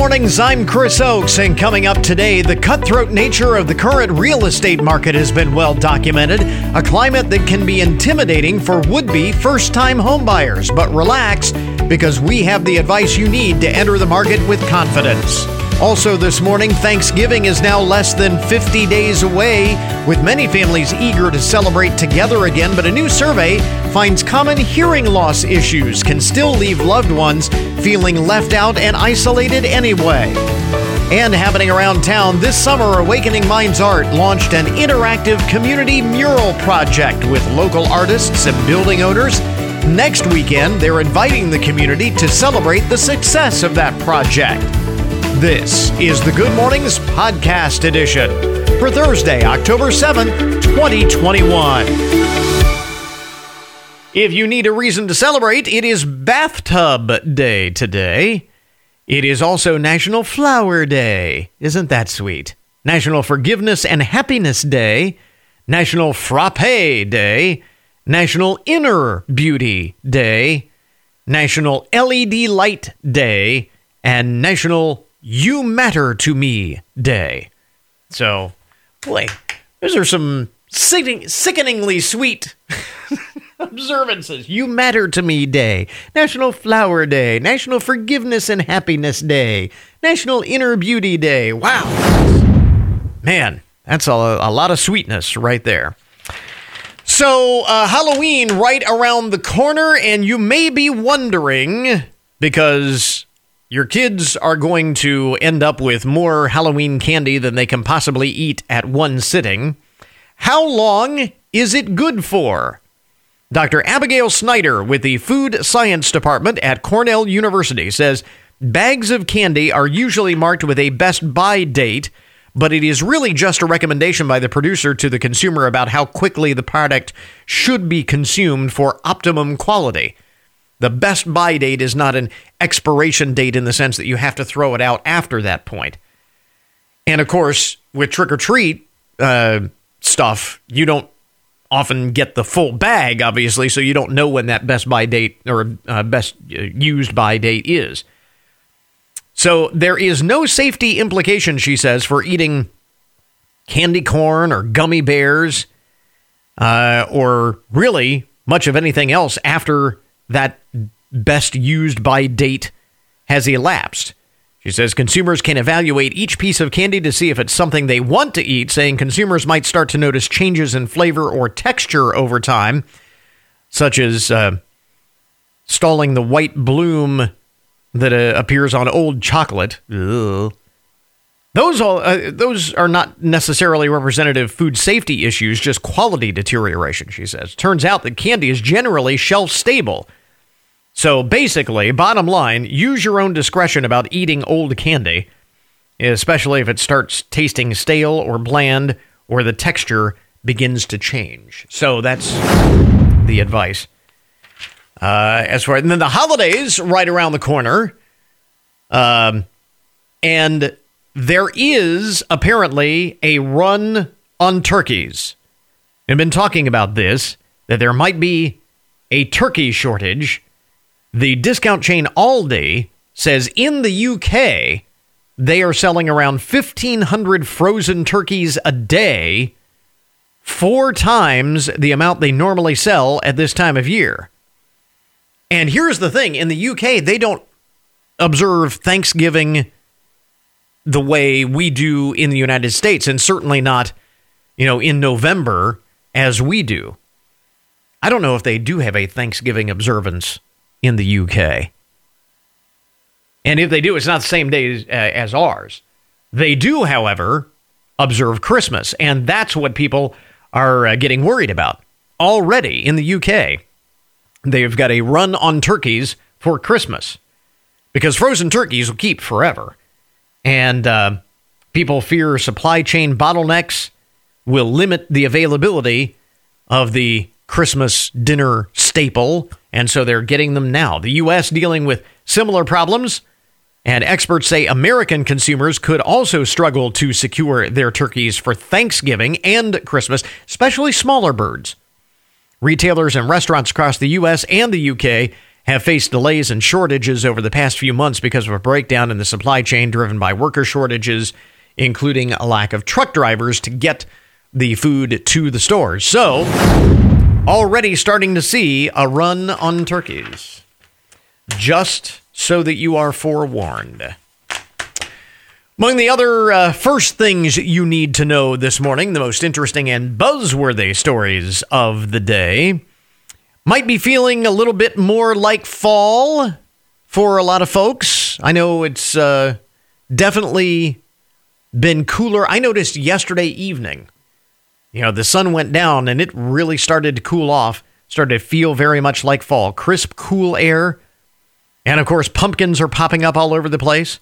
mornings. I'm Chris Oakes, and coming up today, the cutthroat nature of the current real estate market has been well documented. A climate that can be intimidating for would be first time homebuyers. But relax, because we have the advice you need to enter the market with confidence. Also, this morning, Thanksgiving is now less than 50 days away, with many families eager to celebrate together again. But a new survey finds common hearing loss issues can still leave loved ones feeling left out and isolated anyway. And happening around town this summer, Awakening Minds Art launched an interactive community mural project with local artists and building owners. Next weekend, they're inviting the community to celebrate the success of that project. This is the Good Mornings Podcast Edition for Thursday, October 7th, 2021. If you need a reason to celebrate, it is Bathtub Day today. It is also National Flower Day. Isn't that sweet? National Forgiveness and Happiness Day, National Frappe Day, National Inner Beauty Day, National LED Light Day, and National You Matter to Me Day. So, boy, those are some sickening, sickeningly sweet observances. You Matter to Me Day, National Flower Day, National Forgiveness and Happiness Day, National Inner Beauty Day. Wow. Man, that's a, a lot of sweetness right there. So, uh, Halloween right around the corner, and you may be wondering because your kids are going to end up with more Halloween candy than they can possibly eat at one sitting. How long is it good for? Dr. Abigail Snyder with the Food Science Department at Cornell University says bags of candy are usually marked with a best buy date, but it is really just a recommendation by the producer to the consumer about how quickly the product should be consumed for optimum quality. The best buy date is not an expiration date in the sense that you have to throw it out after that point. And of course, with trick or treat uh, stuff, you don't often get the full bag, obviously, so you don't know when that best buy date or uh, best uh, used by date is. So there is no safety implication, she says, for eating candy corn or gummy bears uh, or really much of anything else after that best used by date has elapsed. She says consumers can evaluate each piece of candy to see if it's something they want to eat, saying consumers might start to notice changes in flavor or texture over time, such as uh, stalling the white bloom that uh, appears on old chocolate. Ugh. Those all uh, those are not necessarily representative food safety issues, just quality deterioration. She says. Turns out that candy is generally shelf stable so basically, bottom line, use your own discretion about eating old candy, especially if it starts tasting stale or bland or the texture begins to change. So that's the advice. Uh, as far and then the holidays right around the corner, um, and there is apparently a run on turkeys. I've been talking about this that there might be a turkey shortage the discount chain Aldi says in the UK, they are selling around 1,500 frozen turkeys a day, four times the amount they normally sell at this time of year. And here's the thing in the UK, they don't observe Thanksgiving the way we do in the United States, and certainly not, you know, in November as we do. I don't know if they do have a Thanksgiving observance in the UK. And if they do, it's not the same day as, uh, as ours. They do, however, observe Christmas, and that's what people are uh, getting worried about. Already in the UK, they've got a run on turkeys for Christmas because frozen turkeys will keep forever. And uh, people fear supply chain bottlenecks will limit the availability of the Christmas dinner staple and so they're getting them now. The U.S. dealing with similar problems, and experts say American consumers could also struggle to secure their turkeys for Thanksgiving and Christmas, especially smaller birds. Retailers and restaurants across the U.S. and the U.K. have faced delays and shortages over the past few months because of a breakdown in the supply chain driven by worker shortages, including a lack of truck drivers to get the food to the stores. So, already starting to see a run on turkeys. Just so that you are forewarned. Among the other uh, first things you need to know this morning, the most interesting and buzzworthy stories of the day might be feeling a little bit more like fall for a lot of folks. I know it's uh, definitely been cooler. I noticed yesterday evening, you know, the sun went down and it really started to cool off, started to feel very much like fall. Crisp, cool air. And of course, pumpkins are popping up all over the place.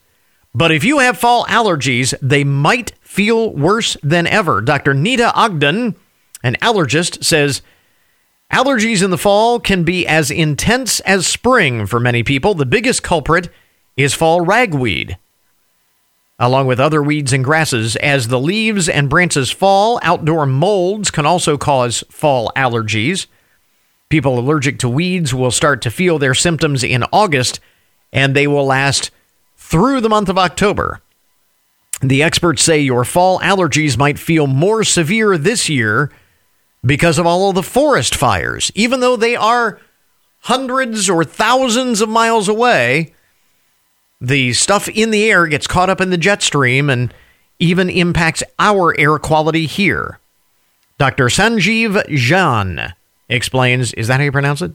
But if you have fall allergies, they might feel worse than ever. Dr. Neeta Ogden, an allergist, says allergies in the fall can be as intense as spring for many people. The biggest culprit is fall ragweed. Along with other weeds and grasses, as the leaves and branches fall, outdoor molds can also cause fall allergies. People allergic to weeds will start to feel their symptoms in August, and they will last through the month of October. The experts say your fall allergies might feel more severe this year because of all of the forest fires. Even though they are hundreds or thousands of miles away, the stuff in the air gets caught up in the jet stream and even impacts our air quality here. Dr. Sanjeev Jain explains, is that how you pronounce it?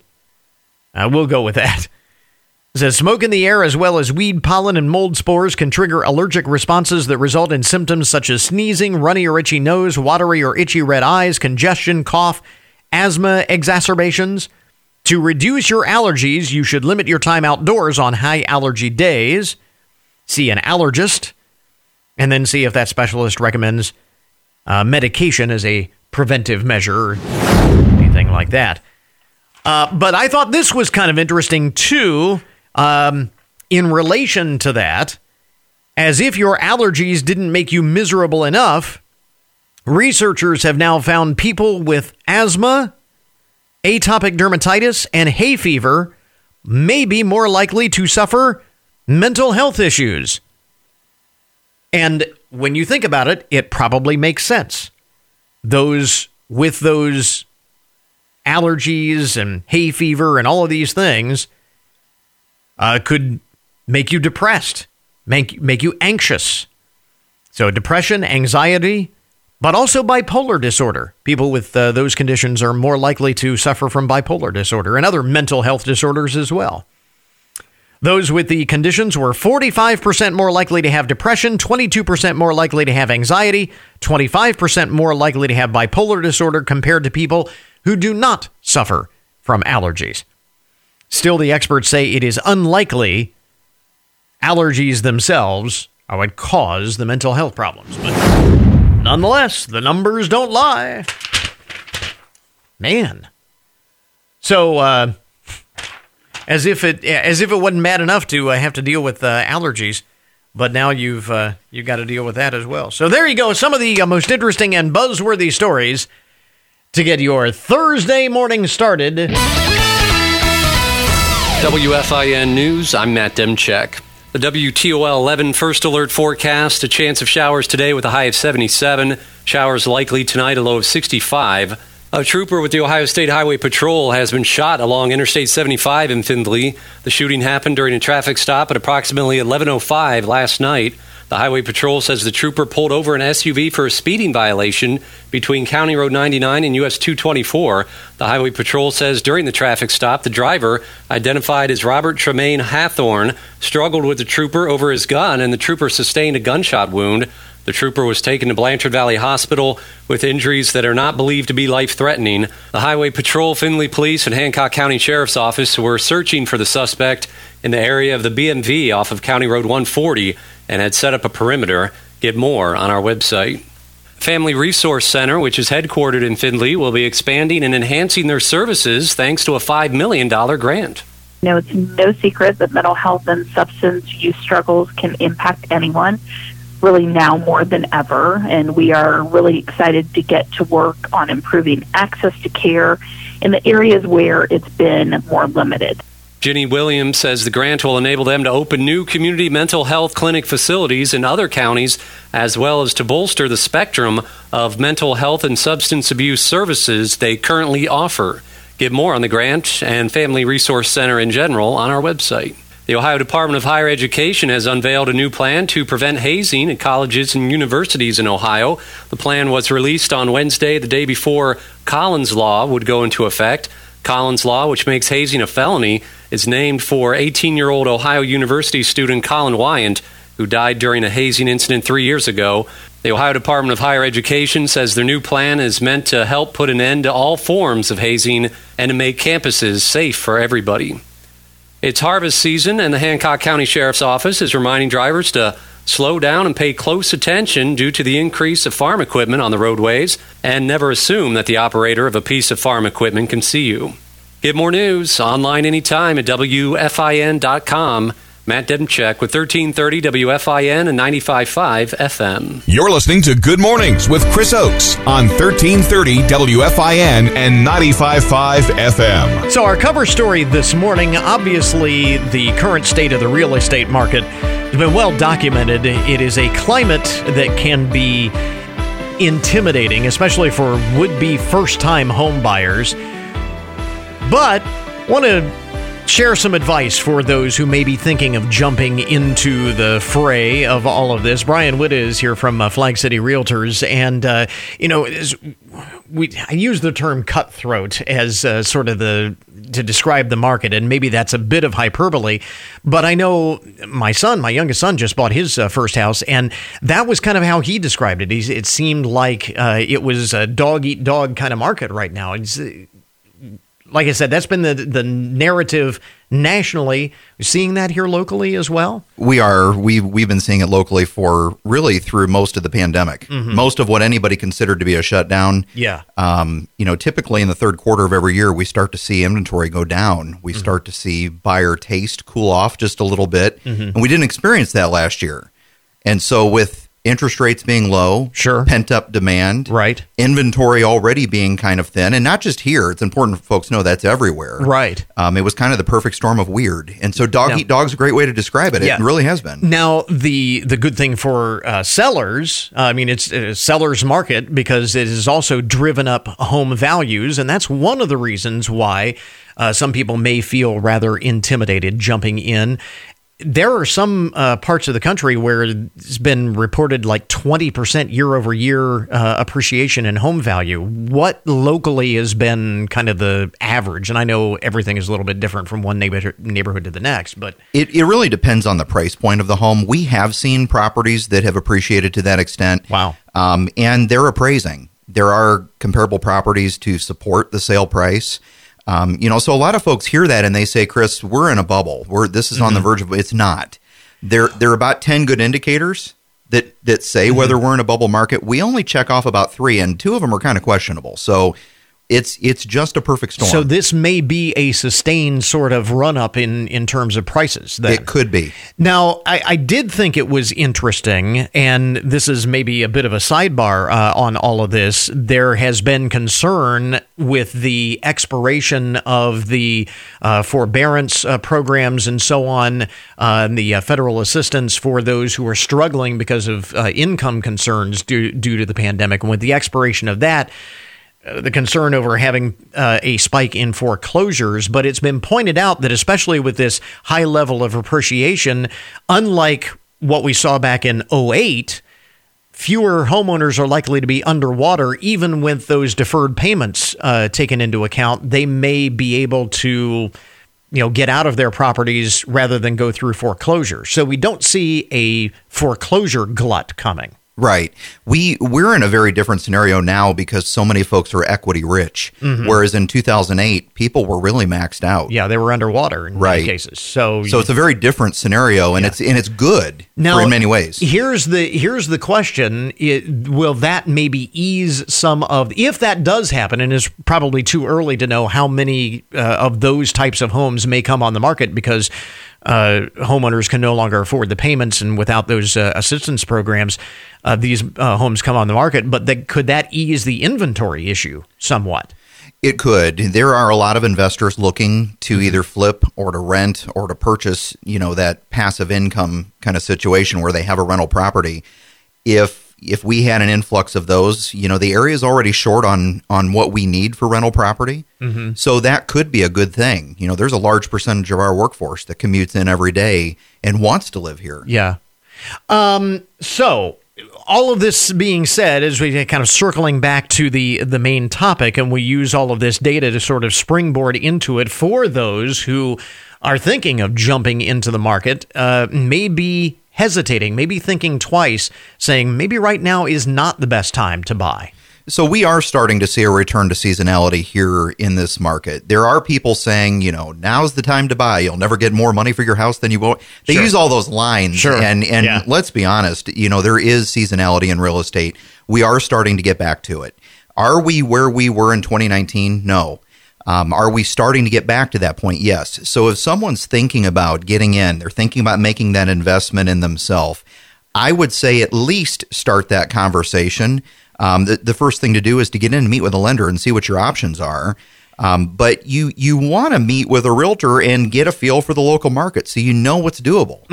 Uh, we'll go with that. Says smoke in the air as well as weed pollen and mold spores can trigger allergic responses that result in symptoms such as sneezing, runny or itchy nose, watery or itchy red eyes, congestion, cough, asthma exacerbations. To reduce your allergies, you should limit your time outdoors on high allergy days. See an allergist, and then see if that specialist recommends uh, medication as a preventive measure or anything like that. Uh, but I thought this was kind of interesting too um, in relation to that, as if your allergies didn't make you miserable enough, researchers have now found people with asthma, atopic dermatitis, and hay fever may be more likely to suffer mental health issues. And when you think about it, it probably makes sense. Those with those allergies and hay fever and all of these things uh, could make you depressed, make make you anxious. So depression, anxiety, but also bipolar disorder. People with uh, those conditions are more likely to suffer from bipolar disorder and other mental health disorders as well. Those with the conditions were 45% more likely to have depression, 22% more likely to have anxiety, 25% more likely to have bipolar disorder compared to people who do not suffer from allergies. Still, the experts say it is unlikely allergies themselves would cause the mental health problems. But nonetheless, the numbers don't lie. Man. So, uh, as if it as if it wasn't bad enough to uh, have to deal with uh, allergies, but now you've uh, you've got to deal with that as well. So there you go. Some of the uh, most interesting and buzzworthy stories to get your Thursday morning started. WFIN News, I'm Matt Demchek. The WTOL 11 first alert forecast a chance of showers today with a high of 77, showers likely tonight, a low of 65. A trooper with the Ohio State Highway Patrol has been shot along Interstate 75 in Findlay. The shooting happened during a traffic stop at approximately 11:05 last night. The Highway Patrol says the trooper pulled over an SUV for a speeding violation between County Road 99 and US 224. The Highway Patrol says during the traffic stop, the driver, identified as Robert Tremaine Hathorn, struggled with the trooper over his gun, and the trooper sustained a gunshot wound. The trooper was taken to Blanchard Valley Hospital with injuries that are not believed to be life threatening. The Highway Patrol, Findlay Police, and Hancock County Sheriff's Office were searching for the suspect in the area of the BMV off of County Road 140 and had set up a perimeter. Get more on our website. Family Resource Center, which is headquartered in Findlay, will be expanding and enhancing their services thanks to a $5 million grant. You know, it's no secret that mental health and substance use struggles can impact anyone really now more than ever. And we are really excited to get to work on improving access to care in the areas where it's been more limited. Jenny Williams says the grant will enable them to open new community mental health clinic facilities in other counties, as well as to bolster the spectrum of mental health and substance abuse services they currently offer. Get more on the grant and Family Resource Center in general on our website. The Ohio Department of Higher Education has unveiled a new plan to prevent hazing at colleges and universities in Ohio. The plan was released on Wednesday, the day before Collin's Law would go into effect. Collin's Law, which makes hazing a felony, is named for 18 year old Ohio University student Collin Wiant, who died during a hazing incident three years ago. The Ohio Department of Higher Education says their new plan is meant to help put an end to all forms of hazing and to make campuses safe for everybody. It's harvest season, and the Hancock County Sheriff's Office is reminding drivers to slow down and pay close attention due to the increase of farm equipment on the roadways, and never assume that the operator of a piece of farm equipment can see you. Get more news online anytime at WFIN.com. Matt Demchek with 1330 WFIN and 95.5 FM. You're listening to Good Mornings with Chris Oakes on 1330 WFIN and 95.5 FM. So, our cover story this morning obviously, the current state of the real estate market has been well documented. It is a climate that can be intimidating, especially for would be first time home buyers. But, want to share some advice for those who may be thinking of jumping into the fray of all of this. Brian Witt is here from uh, Flag City Realtors, and uh, you know, we I use the term cutthroat as uh, sort of the to describe the market, and maybe that's a bit of hyperbole, but I know my son, my youngest son, just bought his uh, first house, and that was kind of how he described it. He's, it seemed like uh, it was a dog eat dog kind of market right now. It's, like I said, that's been the the narrative nationally. We're seeing that here locally as well. We are. We've we've been seeing it locally for really through most of the pandemic. Mm-hmm. Most of what anybody considered to be a shutdown. Yeah. Um, you know, typically in the third quarter of every year, we start to see inventory go down. We mm-hmm. start to see buyer taste cool off just a little bit, mm-hmm. and we didn't experience that last year. And so with interest rates being low, sure, pent up demand, right, inventory already being kind of thin, and not just here. It's important for folks know that's everywhere, right. Um, it was kind of the perfect storm of weird, and so dog now, eat dog's a great way to describe it. Yeah. It really has been. Now the the good thing for uh, sellers, uh, I mean, it's a sellers market because it has also driven up home values, and that's one of the reasons why. Uh, some people may feel rather intimidated jumping in there are some uh, parts of the country where it's been reported like 20% year over year uh, appreciation in home value. What locally has been kind of the average? And I know everything is a little bit different from one neighborhood, neighborhood to the next, but it, it really depends on the price point of the home. We have seen properties that have appreciated to that extent. Wow. Um, and they're appraising. There are comparable properties to support the sale price. Um, you know, so a lot of folks hear that and they say, "Chris, we're in a bubble. We're this is mm-hmm. on the mm-hmm. verge of." It's not. There, there are about ten good indicators that that say mm-hmm. whether we're in a bubble market. We only check off about three, and two of them are kind of questionable. So it's it's just a perfect storm. So this may be a sustained sort of run up in in terms of prices. Then. It could be. Now, I, I, did think it was interesting, and this is maybe a bit of a sidebar uh, on all of this. There has been concern with the expiration of the uh, forbearance uh, programs and so on, uh, and the uh, federal assistance for those who are struggling because of uh, income concerns due due to the pandemic. And with the expiration of that the concern over having uh, a spike in foreclosures, but it's been pointed out that especially with this high level of appreciation, unlike what we saw back in 08, fewer homeowners are likely to be underwater even with those deferred payments uh, taken into account. They may be able to you know get out of their properties rather than go through foreclosure. So we don't see a foreclosure glut coming. Right. We we're in a very different scenario now because so many folks are equity rich. Mm-hmm. Whereas in 2008, people were really maxed out. Yeah, they were underwater in right. many cases. So So it's a very different scenario and yeah. it's and it's good now, in many ways. Here's the here's the question, it, will that maybe ease some of if that does happen and it's probably too early to know how many uh, of those types of homes may come on the market because uh, homeowners can no longer afford the payments, and without those uh, assistance programs, uh, these uh, homes come on the market. But could that ease the inventory issue somewhat? It could. There are a lot of investors looking to either flip or to rent or to purchase, you know, that passive income kind of situation where they have a rental property. If if we had an influx of those, you know, the area is already short on on what we need for rental property. Mm-hmm. So that could be a good thing. You know, there's a large percentage of our workforce that commutes in every day and wants to live here. Yeah. Um, so all of this being said, as we kind of circling back to the the main topic, and we use all of this data to sort of springboard into it for those who are thinking of jumping into the market, uh, maybe hesitating, maybe thinking twice, saying maybe right now is not the best time to buy. So we are starting to see a return to seasonality here in this market. There are people saying, you know, now's the time to buy. You'll never get more money for your house than you will. They Sure. use all those lines. Sure. And and Yeah. let's be honest, you know, there is seasonality in real estate. We are starting to get back to it. Are we where we were in 2019? No. Um, are we starting to get back to that point? Yes. So if someone's thinking about getting in, they're thinking about making that investment in themselves, I would say at least start that conversation. Um, the, the first thing to do is to get in and meet with a lender and see what your options are. Um, but you you want to meet with a realtor and get a feel for the local market so you know what's doable.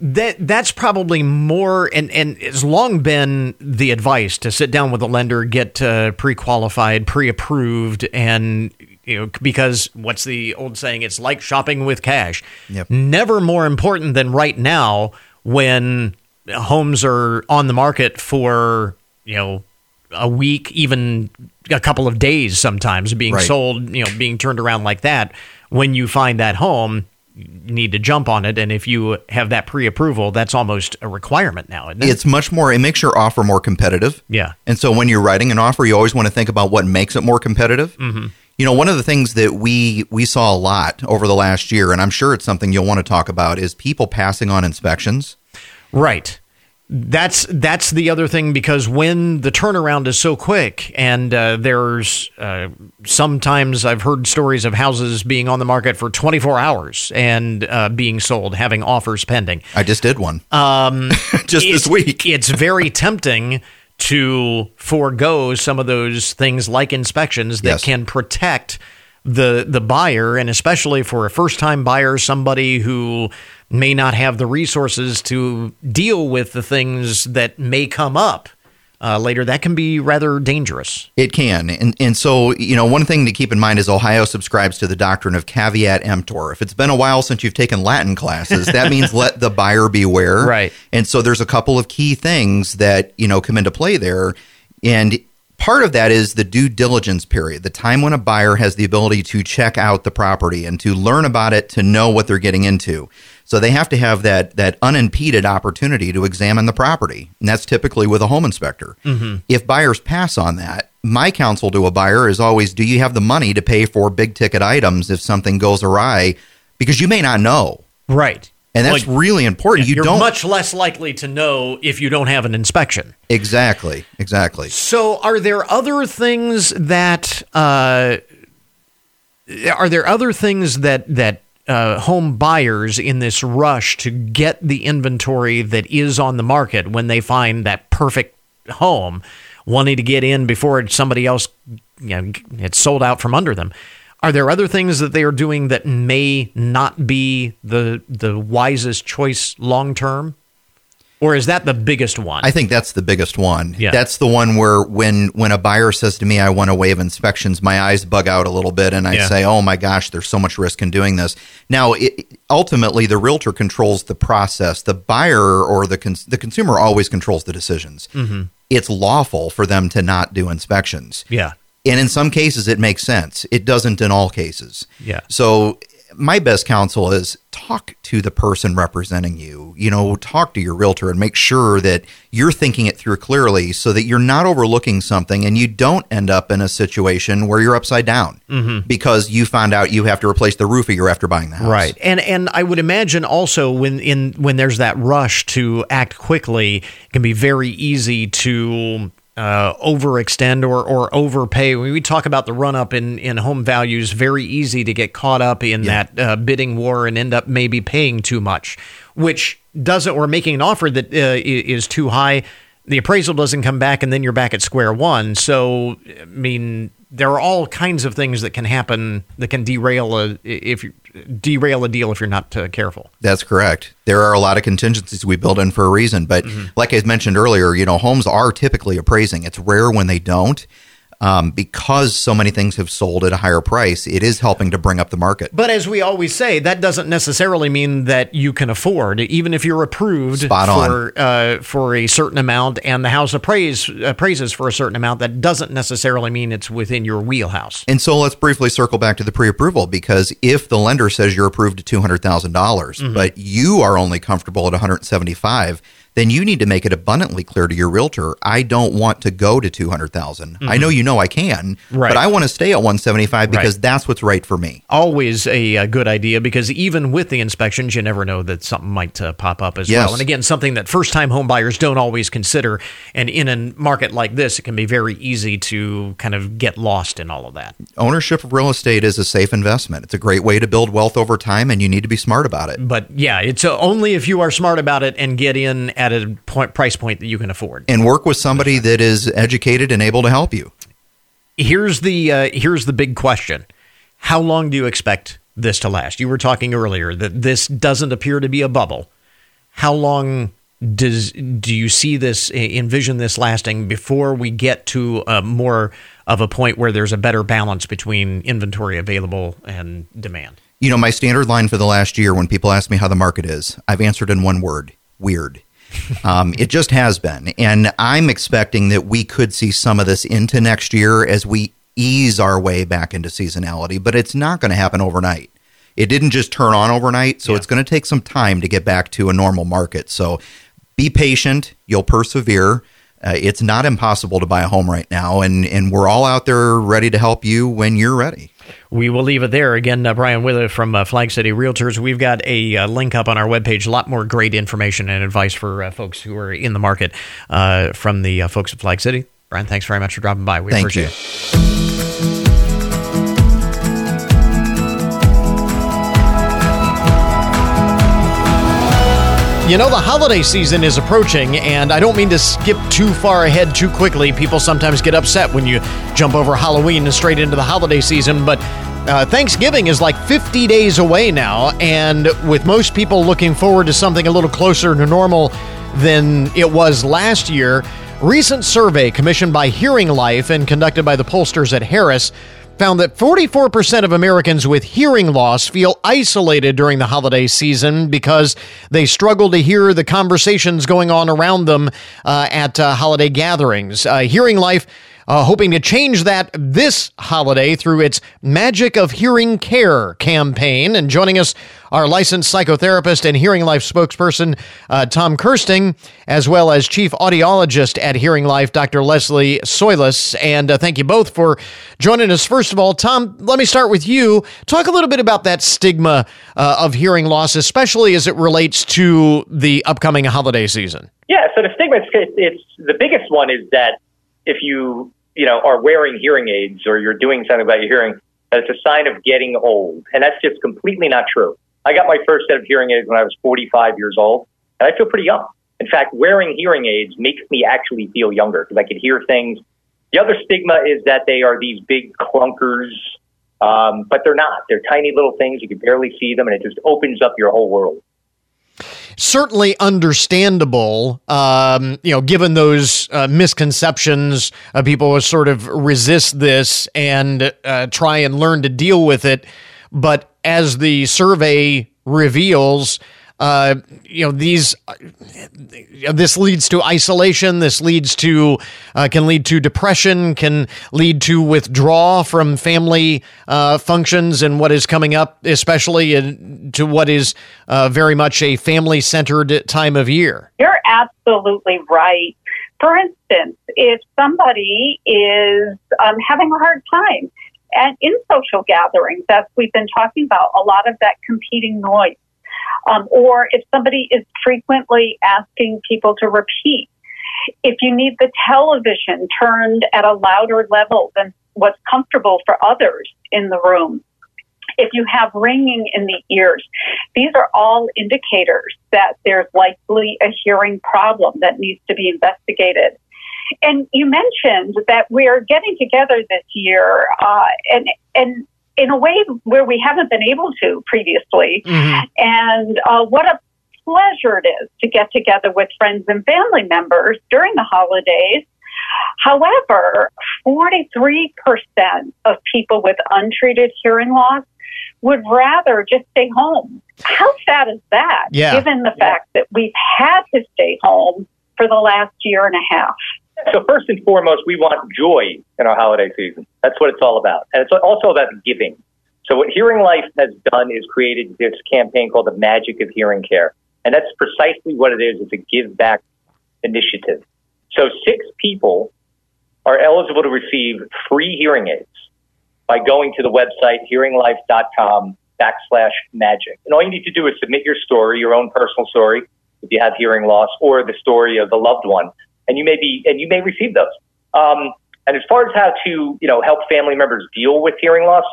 that that's probably more and and it's long been the advice to sit down with a lender get uh, pre-qualified pre-approved and you know because what's the old saying it's like shopping with cash Yep. never more important than right now when homes are on the market for you know a week even a couple of days sometimes being Right. sold you know being turned around like that when you find that home you need to jump on it and if you have that pre-approval that's almost a requirement now it It's much more. It makes your offer more competitive. Yeah. And so when you're writing an offer, you always want to think about what makes it more competitive. Mm-hmm. You know, one of the things that we we saw a lot over the last year, and I'm sure it's something you'll want to talk about, is people passing on inspections. Right. That's that's the other thing because when the turnaround is so quick, and uh, there's uh, sometimes I've heard stories of houses being on the market for 24 hours and uh, being sold, having offers pending. I just did one. Um, just this week. It's very tempting to forego some of those things like inspections that Yes. can protect the the buyer and especially for a first time buyer somebody who may not have the resources to deal with the things that may come up uh, later that can be rather dangerous It can. And, and so, you know, one thing to keep in mind is Ohio subscribes to the doctrine of caveat emptor. If it's been a while since you've taken Latin classes, that means let the buyer beware. Right. And so there's a couple of key things that, you know, come into play there. And part of that is the due diligence period, the time when a buyer has the ability to check out the property and to learn about it to know what they're getting into. So they have to have that that unimpeded opportunity to examine the property. And that's typically with a home inspector. Mm-hmm. If buyers pass on that, my counsel to a buyer is always do you have the money to pay for big ticket items if something goes awry because you may not know. right And that's Like, really important. You you're don't much less likely to know if you don't have an inspection Exactly. Exactly. So, are there other things that uh, are there other things that that uh, home buyers in this rush to get the inventory that is on the market when they find that perfect home, wanting to get in before somebody else, you know, it's sold out from under them? Are there other things that they are doing that may not be the the wisest choice long term? Or is that the biggest one? I think that's the biggest one. Yeah. That's the one where when when a buyer says to me, "I want to waive inspections," my eyes bug out a little bit, and I Yeah. say, "Oh my gosh, there's so much risk in doing this." Now, it, ultimately, the realtor controls the process. The buyer or the cons- the consumer always controls the decisions. Mm-hmm. It's lawful for them to not do inspections. yeah. And in some cases, it makes sense. It doesn't in all cases. Yeah. So, my best counsel is talk to the person representing you. You know, talk to your realtor and make sure that you're thinking it through clearly so that you're not overlooking something and you don't end up in a situation where you're upside down mm-hmm. because you found out you have to replace the roof a year after buying the house. Right. And and I would imagine also when in when there's that rush to act quickly, it can be very easy to uh, overextend or, or overpay. When we talk about the run up in, in home values, very easy to get caught up in that uh, bidding war and end up maybe paying too much, which doesn't, or making an offer that uh, is too high. The appraisal doesn't come back, and then you're back at square one. So, I mean, there are all kinds of things that can happen that can derail a if you derail a deal if you're not uh, careful. That's correct. There are a lot of contingencies we build in for a reason, but mm-hmm. like I mentioned earlier, you know, homes are typically appraising. It's rare when they don't um, because so many things have sold at a higher price, it is helping to bring up the market. But as we always say, that doesn't necessarily mean that you can afford, even if you're approved for uh, for a certain amount and the house appraise, appraises for a certain amount. That doesn't necessarily mean it's within your wheelhouse. And so let's briefly circle back to the pre-approval because if the lender says you're approved to two hundred thousand dollars, mm-hmm. but you are only comfortable at one hundred seventy-five then you need to make it abundantly clear to your realtor I don't want to go to 200,000. Mm-hmm. I know you know I can, right. but I want to stay at 175 because right. that's what's right for me. Always a, a, good idea because even with the inspections you never know that something might uh, pop up as yes. well. And again, something that first-time home buyers don't always consider and in a market like this it can be very easy to kind of get lost in all of that. Ownership of real estate is a safe investment. It's a great way to build wealth over time and you need to be smart about it. But yeah, it's only if you are smart about it and get in at a point, price point that you can afford. And work with somebody that is educated and able to help you. Here's the uh, here's the big question: How long do you expect this to last? You were talking earlier that this doesn't appear to be a bubble. How long does do you see this envision this lasting before we get to a more of a point where there's a better balance between inventory available and demand? You know, my standard line for the last year when people ask me how the market is, I've answered in one word: weird. Um, it just has been. And I'm expecting that we could see some of this into next year as we ease our way back into seasonality, but it's not going to happen overnight. It didn't just turn on overnight, so yeah. it's going to take some time to get back to a normal market. So be patient, you'll persevere. Uh, it's not impossible to buy a home right now, and, and we're all out there ready to help you when you're ready we will leave it there. Again, uh, Brian Wither from uh, Flag City Realtors. We've got a uh, link up on our webpage, a lot more great information and advice for uh, folks who are in the market uh, from the uh, folks at Flag City. Brian, thanks very much for dropping by. We Thank appreciate you. it. You know, the holiday season is approaching, and I don't mean to skip too far ahead too quickly. People sometimes get upset when you jump over Halloween and straight into the holiday season, but uh, Thanksgiving is like 50 days away now, and with most people looking forward to something a little closer to normal than it was last year, recent survey commissioned by Hearing Life and conducted by the pollsters at Harris found that 44% of Americans with hearing loss feel isolated during the holiday season because they struggle to hear the conversations going on around them uh, at uh, holiday gatherings. Uh, hearing Life uh, hoping to change that this holiday through its Magic of Hearing Care campaign. And joining us, our licensed psychotherapist and Hearing Life spokesperson, uh, Tom Kersting, as well as chief audiologist at Hearing Life, Dr. Leslie Soiles. And uh, thank you both for joining us. First of all, Tom, let me start with you. Talk a little bit about that stigma uh, of hearing loss, especially as it relates to the upcoming holiday season. Yeah, so the stigma, it's, it's the biggest one is that if you you know are wearing hearing aids or you're doing something about your hearing, that it's a sign of getting old, and that's just completely not true. I got my first set of hearing aids when I was 45 years old, and I feel pretty young. In fact, wearing hearing aids makes me actually feel younger because I can hear things. The other stigma is that they are these big clunkers, um, but they're not. They're tiny little things. You can barely see them, and it just opens up your whole world certainly understandable, um, you know, given those uh, misconceptions. Uh, people sort of resist this and uh, try and learn to deal with it. But as the survey reveals, uh, you know these uh, this leads to isolation this leads to uh, can lead to depression can lead to withdrawal from family uh, functions and what is coming up especially in, to what is uh, very much a family centered time of year. You're absolutely right. For instance if somebody is um, having a hard time and in social gatherings as we've been talking about a lot of that competing noise um, or if somebody is frequently asking people to repeat. If you need the television turned at a louder level than what's comfortable for others in the room, if you have ringing in the ears, these are all indicators that there's likely a hearing problem that needs to be investigated. And you mentioned that we're getting together this year, uh, and and in a way where we haven't been able to previously. Mm-hmm. And uh, what a pleasure it is to get together with friends and family members during the holidays. However, 43% of people with untreated hearing loss would rather just stay home. How sad is that, yeah. given the fact that we've had to stay home for the last year and a half? So, first and foremost, we want joy in our holiday season. That's what it's all about. And it's also about giving. So, what Hearing Life has done is created this campaign called the Magic of Hearing Care. And that's precisely what it is. It's a give back initiative. So, six people are eligible to receive free hearing aids by going to the website hearinglife.com backslash magic. And all you need to do is submit your story, your own personal story, if you have hearing loss, or the story of the loved one, and you may be and you may receive those. Um, and as far as how to you know help family members deal with hearing loss,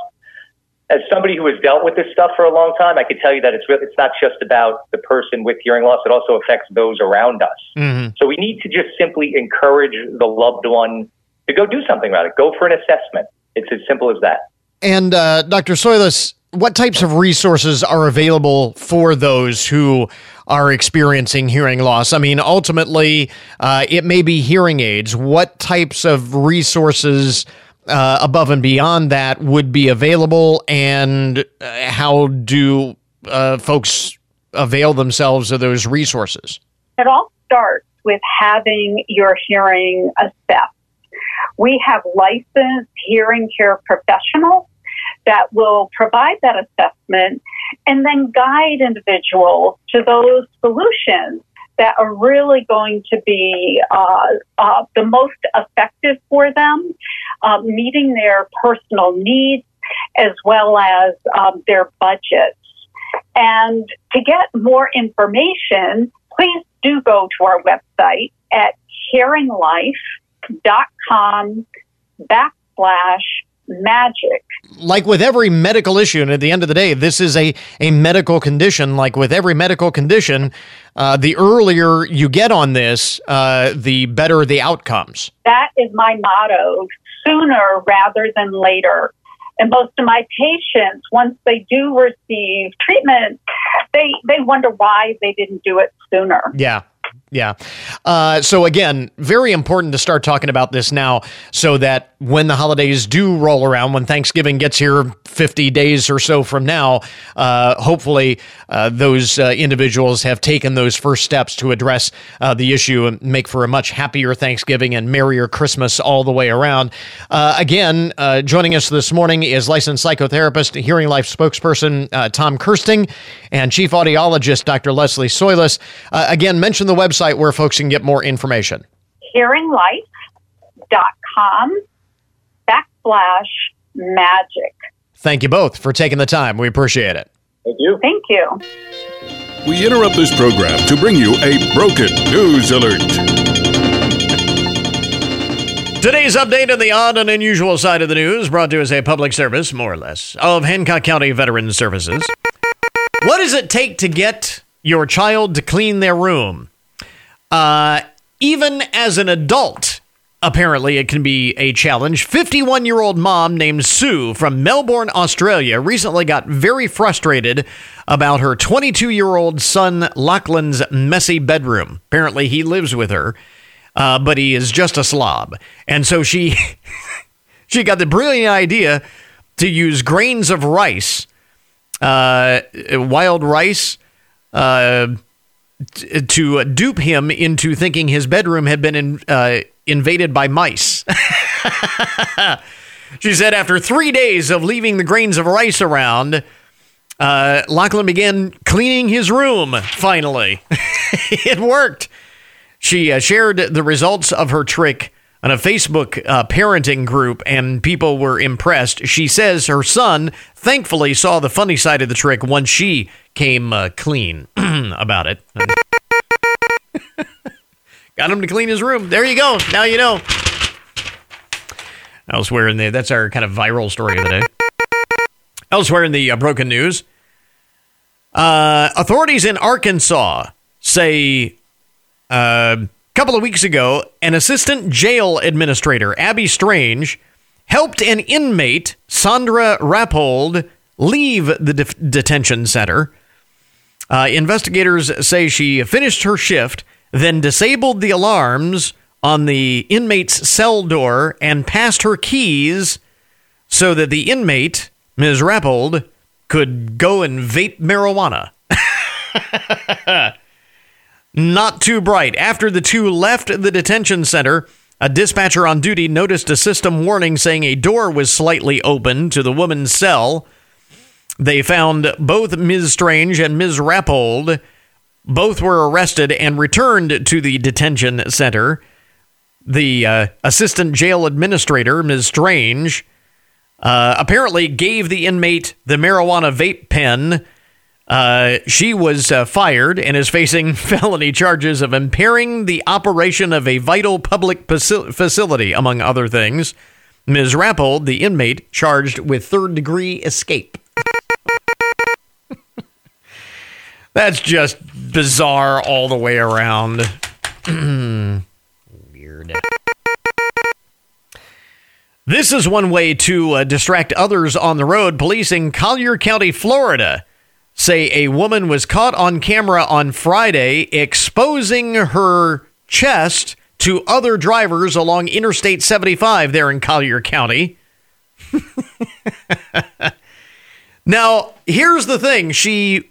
as somebody who has dealt with this stuff for a long time, I can tell you that it's really, it's not just about the person with hearing loss; it also affects those around us. Mm-hmm. So we need to just simply encourage the loved one to go do something about it. Go for an assessment. It's as simple as that. And uh, Dr. Soiles, what types of resources are available for those who are experiencing hearing loss? I mean, ultimately, uh, it may be hearing aids. What types of resources uh, above and beyond that would be available, and uh, how do uh, folks avail themselves of those resources? It all starts with having your hearing assessed. We have licensed hearing care professionals that will provide that assessment and then guide individuals to those solutions that are really going to be uh, uh, the most effective for them, uh, meeting their personal needs as well as um, their budgets. And to get more information, please do go to our website at hearinglife.com backslash magic. Like with every medical issue, and at the end of the day, this is a, a medical condition. Like with every medical condition, uh, the earlier you get on this, uh, the better the outcomes. That is my motto sooner rather than later. And most of my patients, once they do receive treatment, they, they wonder why they didn't do it sooner. Yeah. Yeah. Uh, so again, very important to start talking about this now, so that when the holidays do roll around, when Thanksgiving gets here 50 days or so from now, uh, hopefully uh, those uh, individuals have taken those first steps to address uh, the issue and make for a much happier Thanksgiving and merrier Christmas all the way around. Uh, again, joining us this morning is licensed psychotherapist, Hearing Life spokesperson Tom Kersting, and chief audiologist Dr. Leslie Soiles. again, mention the website where folks can get more information? Hearinglife.com backslash magic. Thank you both for taking the time. We appreciate it. Thank you. Thank you. We interrupt this program to bring you a broken news alert. Today's update on the odd and unusual side of the news brought to you as a public service, more or less, of Hancock County Veterans Services. What does it take to get your child to clean their room? Uh, even as an adult, apparently it can be a challenge. 51 year old mom named Sue from Melbourne, Australia, recently got very frustrated about her 22 year old son Lachlan's messy bedroom. Apparently, he lives with her, uh, but he is just a slob. And so she, she got the brilliant idea to use grains of rice, uh, wild rice. Uh, to dupe him into thinking his bedroom had been in, uh, invaded by mice. she said after three days of leaving the grains of rice around, uh, Lachlan began cleaning his room. Finally, it worked. She uh, shared the results of her trick on a Facebook uh, parenting group, and people were impressed. She says her son thankfully saw the funny side of the trick once she came uh, clean about it. Got him to clean his room. There you go. Now you know. Elsewhere in the that's our kind of viral story of the day. Elsewhere in the uh, broken news, uh, authorities in Arkansas say uh, couple of weeks ago, an assistant jail administrator, Abby Strange, helped an inmate, Sandra Rappold, leave the de- detention center. Uh, investigators say she finished her shift, then disabled the alarms on the inmate's cell door and passed her keys so that the inmate, Ms. Rappold, could go and vape marijuana. Not too bright. After the two left the detention center, a dispatcher on duty noticed a system warning saying a door was slightly open to the woman's cell. They found both Ms. Strange and Ms. Rappold. Both were arrested and returned to the detention center. The uh, assistant jail administrator, Ms. Strange, uh, apparently gave the inmate the marijuana vape pen. Uh, she was uh, fired and is facing felony charges of impairing the operation of a vital public facility, among other things. Ms. Rappold, the inmate, charged with third degree escape. That's just bizarre all the way around. Weird. This is one way to uh, distract others on the road. Police in Collier County, Florida, say a woman was caught on camera on Friday exposing her chest to other drivers along Interstate 75 there in Collier County. now, here's the thing she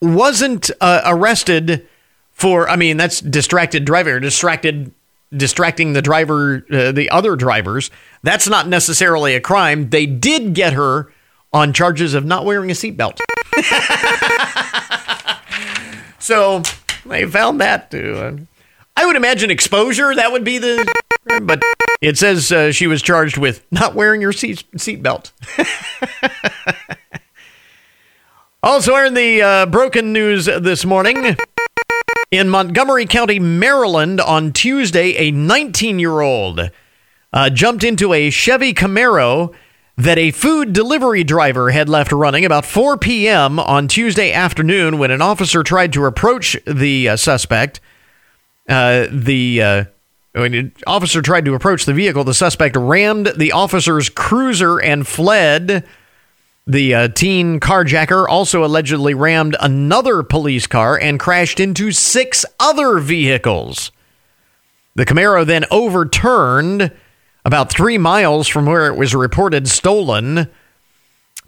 wasn't uh, arrested for, I mean, that's distracted driving or distracted distracting the driver, uh, the other drivers. That's not necessarily a crime. They did get her on charges of not wearing a seatbelt. so they found that too. I would imagine exposure that would be the, but it says uh, she was charged with not wearing your seat seatbelt. also, in the uh, broken news this morning. In Montgomery County, Maryland, on Tuesday, a 19 year old uh, jumped into a Chevy Camaro that a food delivery driver had left running about 4 p.m. on Tuesday afternoon when an officer tried to approach the uh, suspect. Uh, the uh, when an officer tried to approach the vehicle, the suspect rammed the officer's cruiser and fled. The uh, teen carjacker also allegedly rammed another police car and crashed into six other vehicles. The Camaro then overturned about three miles from where it was reported stolen.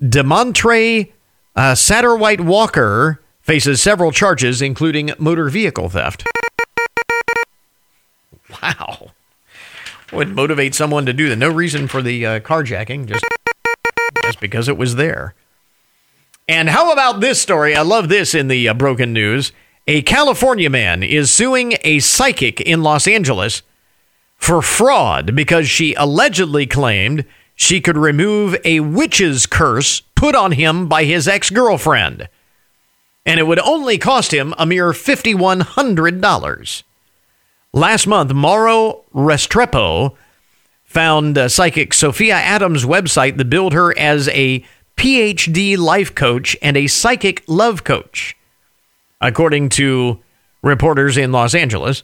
Demontre uh, Satterwhite Walker faces several charges, including motor vehicle theft. Wow. Would motivate someone to do that. No reason for the uh, carjacking, just just because it was there. And how about this story? I love this in the uh, broken news. A California man is suing a psychic in Los Angeles for fraud because she allegedly claimed she could remove a witch's curse put on him by his ex girlfriend. And it would only cost him a mere $5,100. Last month, Mauro Restrepo found uh, psychic Sophia Adams' website that billed her as a PhD life coach and a psychic love coach, according to reporters in Los Angeles.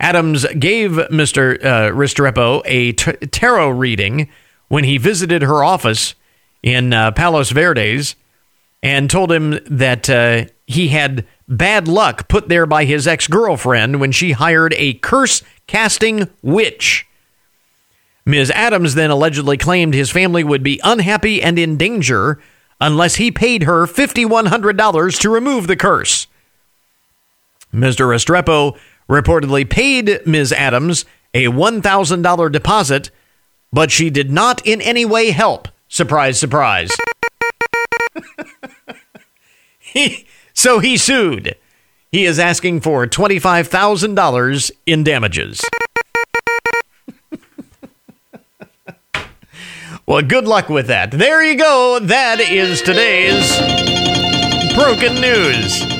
Adams gave Mr. Uh, Restrepo a t- tarot reading when he visited her office in uh, Palos Verdes and told him that uh, he had bad luck put there by his ex girlfriend when she hired a curse casting witch Ms. Adams then allegedly claimed his family would be unhappy and in danger unless he paid her $5,100 to remove the curse. Mr. Restrepo reportedly paid Ms. Adams a $1,000 deposit, but she did not in any way help. Surprise, surprise. he, so he sued. He is asking for $25,000 in damages. Well, good luck with that. There you go. That is today's broken news.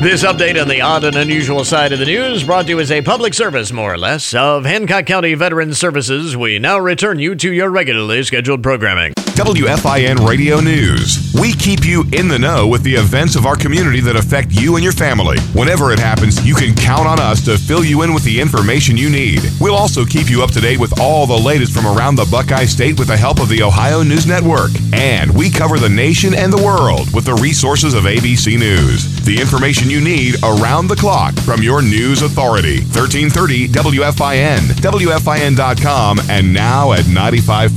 This update on the odd and unusual side of the news brought to you as a public service, more or less, of Hancock County Veterans Services. We now return you to your regularly scheduled programming. WFIN Radio News. We keep you in the know with the events of our community that affect you and your family. Whenever it happens, you can count on us to fill you in with the information you need. We'll also keep you up to date with all the latest from around the Buckeye State with the help of the Ohio News Network. And we cover the nation and the world with the resources of ABC News. The information you need around the clock from your news authority. 1330 WFIN, WFIN.com, and now at 95.5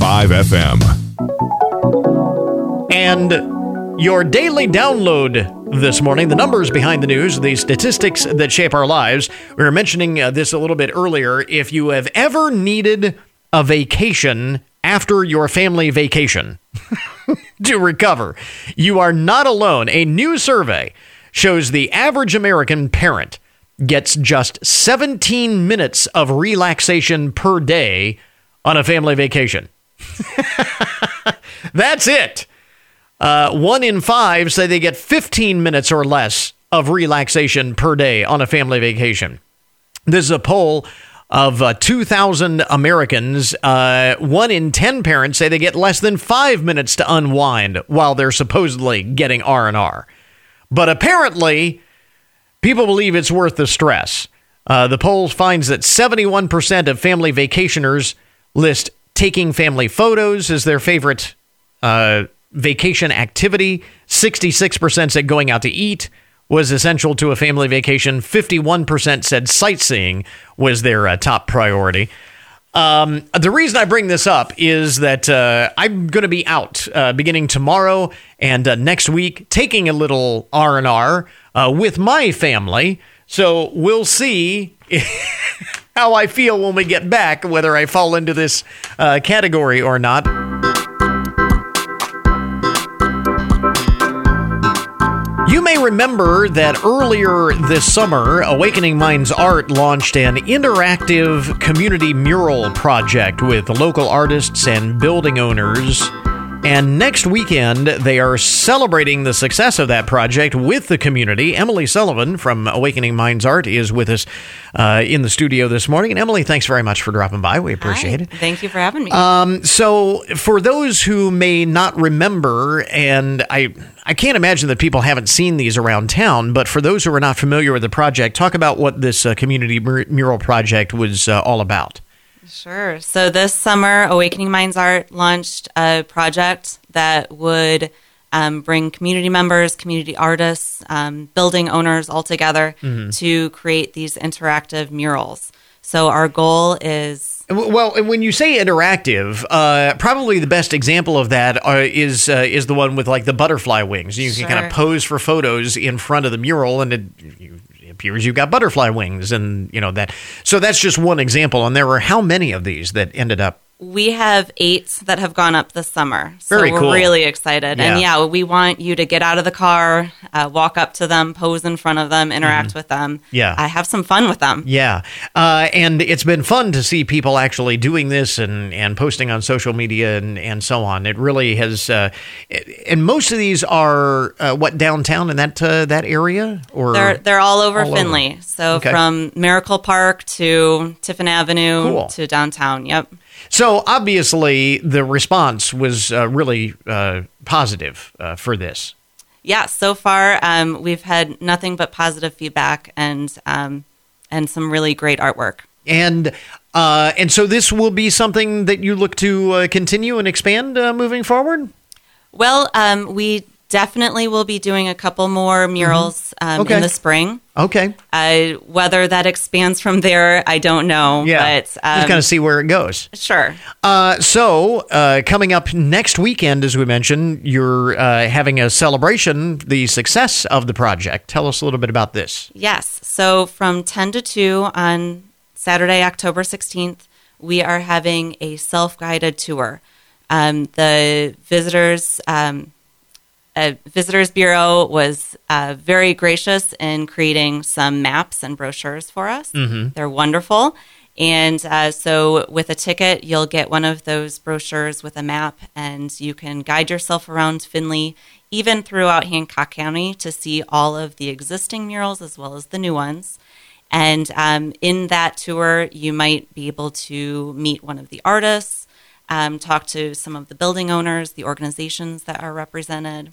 FM. And your daily download this morning, the numbers behind the news, the statistics that shape our lives. We were mentioning uh, this a little bit earlier. If you have ever needed a vacation after your family vacation to recover, you are not alone. A new survey shows the average American parent gets just 17 minutes of relaxation per day on a family vacation. That's it. Uh, one in five say they get 15 minutes or less of relaxation per day on a family vacation. This is a poll of uh, 2,000 Americans. Uh, one in 10 parents say they get less than five minutes to unwind while they're supposedly getting R&R. But apparently, people believe it's worth the stress. Uh, the poll finds that 71% of family vacationers list taking family photos as their favorite uh, vacation activity. 66% said going out to eat was essential to a family vacation. 51% said sightseeing was their uh, top priority. Um, the reason I bring this up is that uh, I'm going to be out uh, beginning tomorrow and uh, next week, taking a little R and R uh, with my family. So we'll see how I feel when we get back, whether I fall into this uh, category or not. You may remember that earlier this summer, Awakening Minds Art launched an interactive community mural project with local artists and building owners. And next weekend, they are celebrating the success of that project with the community. Emily Sullivan from Awakening Minds Art is with us uh, in the studio this morning. And Emily, thanks very much for dropping by. We appreciate Hi. it. Thank you for having me. Um, so, for those who may not remember, and I, I can't imagine that people haven't seen these around town, but for those who are not familiar with the project, talk about what this uh, community mur- mural project was uh, all about. Sure. So this summer, Awakening Minds Art launched a project that would um, bring community members, community artists, um, building owners all together Mm-hmm. to create these interactive murals. So our goal is Well, and when you say interactive, uh, probably the best example of that uh, is uh, is the one with like the butterfly wings. You can kind of pose for photos in front of the mural, and it, you, it appears you've got butterfly wings, and you know that. So that's just one example, and there were how many of these that ended up? We have eight that have gone up this summer. So Very we're cool. really excited. Yeah. And yeah, we want you to get out of the car, uh, walk up to them, pose in front of them, interact with them. Mm-hmm. Yeah. Uh, have some fun with them. Yeah, uh, and it's been fun to see people actually doing this and, and posting on social media and, and so on. It really has, uh, and most of these are uh, what downtown in that uh, that area, or They're they're all over All over. Findlay. So Okay. from Miracle Park to Tiffin Avenue Cool. to downtown. Yep. So obviously, the response was uh, really uh, positive uh, for this. Yeah. So far, um, we've had nothing but positive feedback and um, and some really great artwork. And uh, and so this will be something that you look to uh, continue and expand uh, moving forward. Well, um, we definitely will be doing a couple more murals um, Mm-hmm. Okay. in the spring. Okay, Uh, whether that expands from there, I don't know. yeah, But um, just kind of see where it goes. sure. Uh, so, uh, coming up next weekend, as we mentioned, you're uh, having a celebration, the success of the project. Tell us a little bit about this. Yes. So from 10 to 2 on Saturday, October 16th, we are having a self guided tour. Um, the visitors, um, uh, Visitors Bureau was uh, very gracious in creating some maps and brochures for us. They're wonderful. And uh, so, with a ticket, you'll get one of those brochures with a map, and you can guide yourself around Findlay, even throughout Hancock County, to see all of the existing murals as well as the new ones. And um, in that tour, you might be able to meet one of the artists, um, talk to some of the building owners, the organizations that are represented.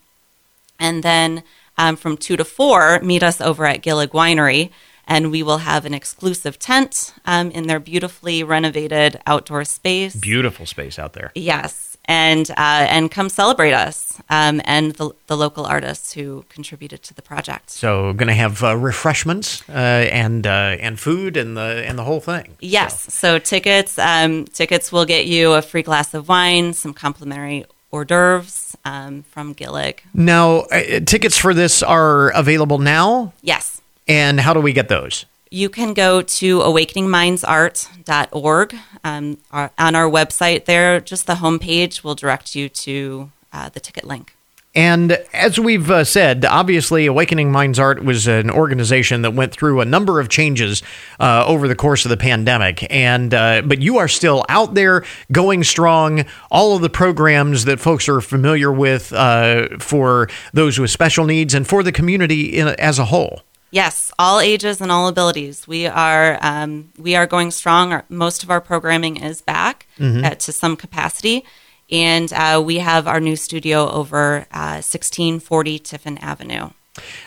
And then um, from 2 to 4, meet us over at Gillig Winery, and we will have an exclusive tent um, in their beautifully renovated outdoor space. Beautiful space out there. Yes. And uh, and come celebrate us um, and the, the local artists who contributed to the project. So, going to have uh, refreshments uh, and uh, and food and the and the whole thing. Yes. So, tickets um, tickets will get you a free glass of wine, some complimentary hors d'oeuvres um, from Gillig. Now, uh, tickets for this are available now. Yes. And how do we get those? You can go to awakeningmindsart.org. Um, our, on our website, there, just the homepage will direct you to uh, the ticket link. And as we've uh, said, obviously, Awakening Minds Art was an organization that went through a number of changes uh, over the course of the pandemic. And uh, but you are still out there, going strong. All of the programs that folks are familiar with uh, for those with special needs and for the community in, as a whole. Yes, all ages and all abilities. We are um, we are going strong. Most of our programming is back Mhm. uh, to some capacity, and uh, we have our new studio over uh, 1640 Tiffin Avenue.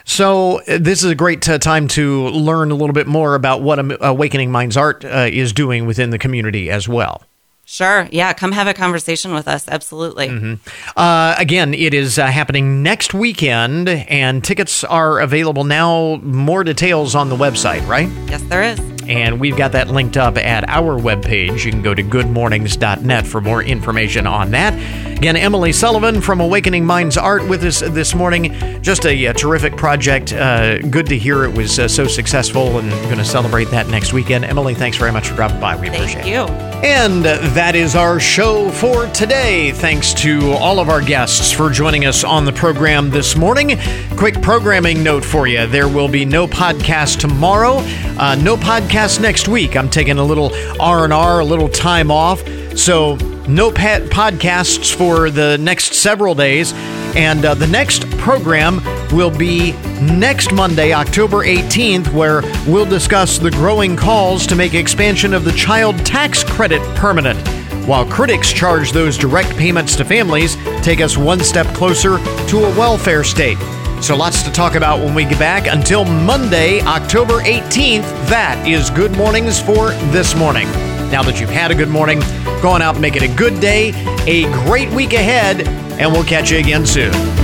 So uh, this is a great uh, time to learn a little bit more about what Awakening Minds Art uh, is doing within the community as well. Sure, yeah, come have a conversation with us. Absolutely. Uh, again, it is uh, happening next weekend, and tickets are available now. More details on the website, right? Yes, there is. And we've got that linked up at our webpage. You can go to goodmornings.net for more information on that. Again, Emily Sullivan from Awakening Minds Art with us this morning. Just a, uh terrific project. Uh, good to hear it was uh, so successful, and going to celebrate that next weekend. Emily, thanks very much for dropping by. We appreciate Thank it. you. And that is our show for today. Thanks to all of our guests for joining us on the program this morning. Quick programming note for you there will be no podcast tomorrow, uh, no podcast next week. I'm taking a little R&R, a little time off. So, no pat podcasts for the next several days. And uh, the next program will be next Monday, October 18th, where we'll discuss the growing calls to make expansion of the child tax credit permanent. While critics charge those direct payments to families take us one step closer to a welfare state. So lots to talk about when we get back. Until Monday, October 18th, that is Good Mornings for this morning. Now that you've had a good morning, go on out and make it a good day, a great week ahead, and we'll catch you again soon.